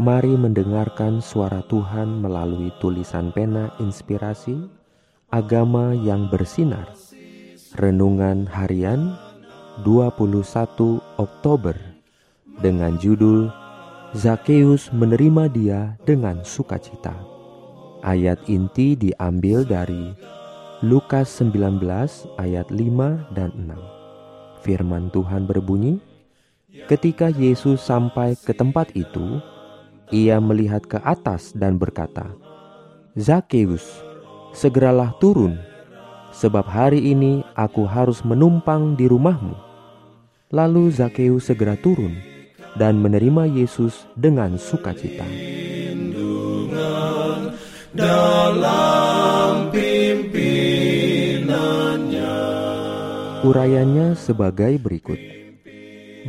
Mari mendengarkan suara Tuhan melalui tulisan pena inspirasi Agama yang bersinar. Renungan harian 21 Oktober Dengan judul Zakeus menerima dia dengan sukacita. Ayat inti diambil dari Lukas 19 ayat 5 dan 6 Firman Tuhan berbunyi Ketika Yesus sampai ke tempat itu, ia melihat ke atas dan berkata, "Zakeus, segeralah turun, sebab hari ini aku harus menumpang di rumahmu." Lalu Zakeus segera turun dan menerima Yesus dengan sukacita. Dalam pimpinannya. Urayanya sebagai berikut.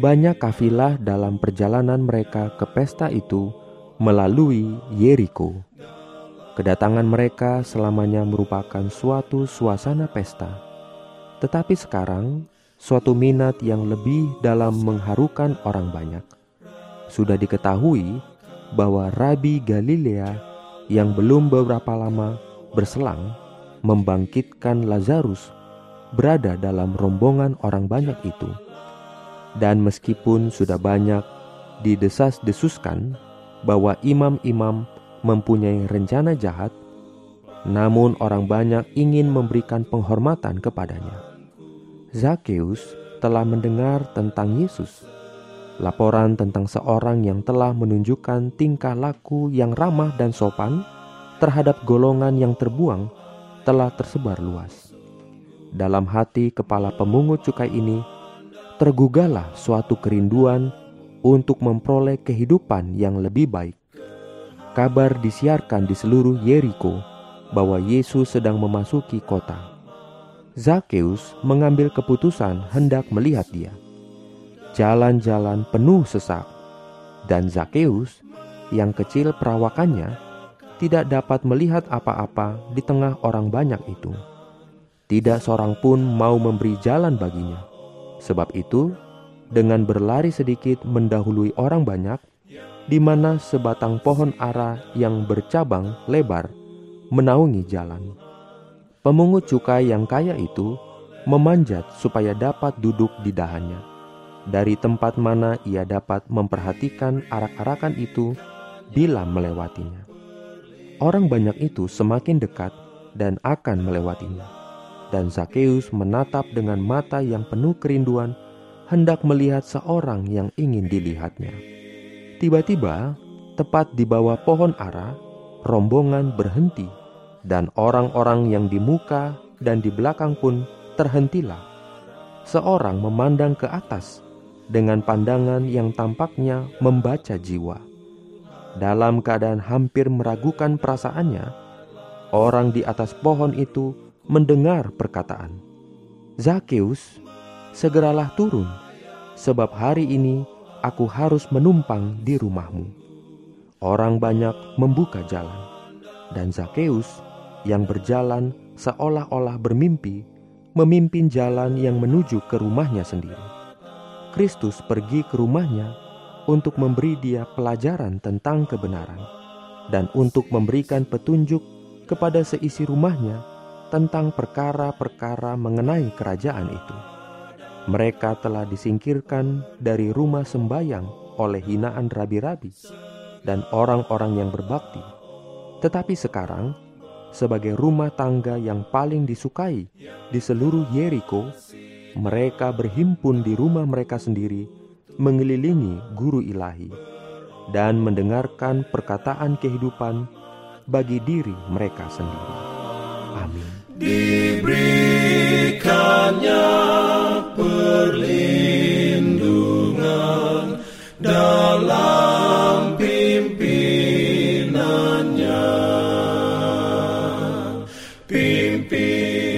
Banyak kafilah dalam perjalanan mereka ke pesta itu melalui Yeriko. Kedatangan mereka selamanya merupakan suatu suasana pesta, tetapi sekarang suatu minat yang lebih dalam mengharukan orang banyak. Sudah diketahui bahwa Rabi Galilea yang belum beberapa lama berselang membangkitkan Lazarus berada dalam rombongan orang banyak itu. Dan meskipun sudah banyak didesas-desuskan bahwa imam-imam mempunyai rencana jahat, namun orang banyak ingin memberikan penghormatan kepadanya. Zakeus telah mendengar tentang Yesus. Laporan tentang seorang yang telah menunjukkan tingkah laku yang ramah dan sopan terhadap golongan yang terbuang telah tersebar luas. Dalam hati kepala pemungut cukai ini tergugahlah suatu kerinduan untuk memperoleh kehidupan yang lebih baik. Kabar disiarkan di seluruh Yeriko bahwa Yesus sedang memasuki kota. Zakeus mengambil keputusan hendak melihat dia. Jalan-jalan penuh sesak, dan Zakeus yang kecil perawakannya tidak dapat melihat apa-apa di tengah orang banyak itu. Tidak seorang pun mau memberi jalan baginya. Sebab itu, dengan berlari sedikit mendahului orang banyak, di mana sebatang pohon ara yang bercabang lebar menaungi jalan. Pemungut cukai yang kaya itu memanjat supaya dapat duduk di dahannya. Dari tempat mana ia dapat memperhatikan arak-arakan itu bila melewatinya. Orang banyak itu semakin dekat dan akan melewatinya. Dan Zakeus menatap dengan mata yang penuh kerinduan hendak melihat seorang yang ingin dilihatnya. Tiba-tiba, tepat di bawah pohon ara, rombongan berhenti, dan orang-orang yang di muka dan di belakang pun terhentilah. Seorang memandang ke atas dengan pandangan yang tampaknya membaca jiwa. Dalam keadaan hampir meragukan perasaannya, orang di atas pohon itu mendengar perkataan, "Zakeus, segeralah turun, sebab hari ini aku harus menumpang di rumahmu. Orang banyak membuka jalan, dan Zakeus yang berjalan seolah-olah bermimpi, memimpin jalan yang menuju ke rumahnya sendiri. Kristus pergi ke rumahnya untuk memberi dia pelajaran tentang kebenaran dan untuk memberikan petunjuk kepada seisi rumahnya tentang perkara-perkara mengenai kerajaan itu mereka telah disingkirkan dari rumah sembayang oleh hinaan rabi-rabi dan orang-orang yang berbakti. Tetapi sekarang, sebagai rumah tangga yang paling disukai di seluruh Yeriko, mereka berhimpun di rumah mereka sendiri, mengelilingi guru ilahi, dan mendengarkan perkataan kehidupan bagi diri mereka sendiri. Amin.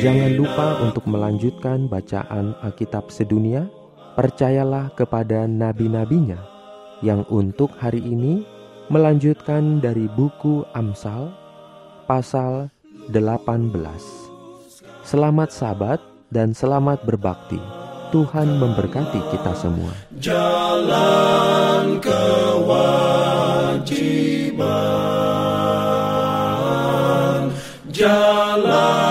Jangan lupa untuk melanjutkan bacaan Alkitab sedunia. Percayalah kepada nabi-nabinya yang untuk hari ini melanjutkan dari buku Amsal pasal 18. Selamat sabat dan selamat berbakti. Tuhan memberkati kita semua. Jalan kewajiban Jalan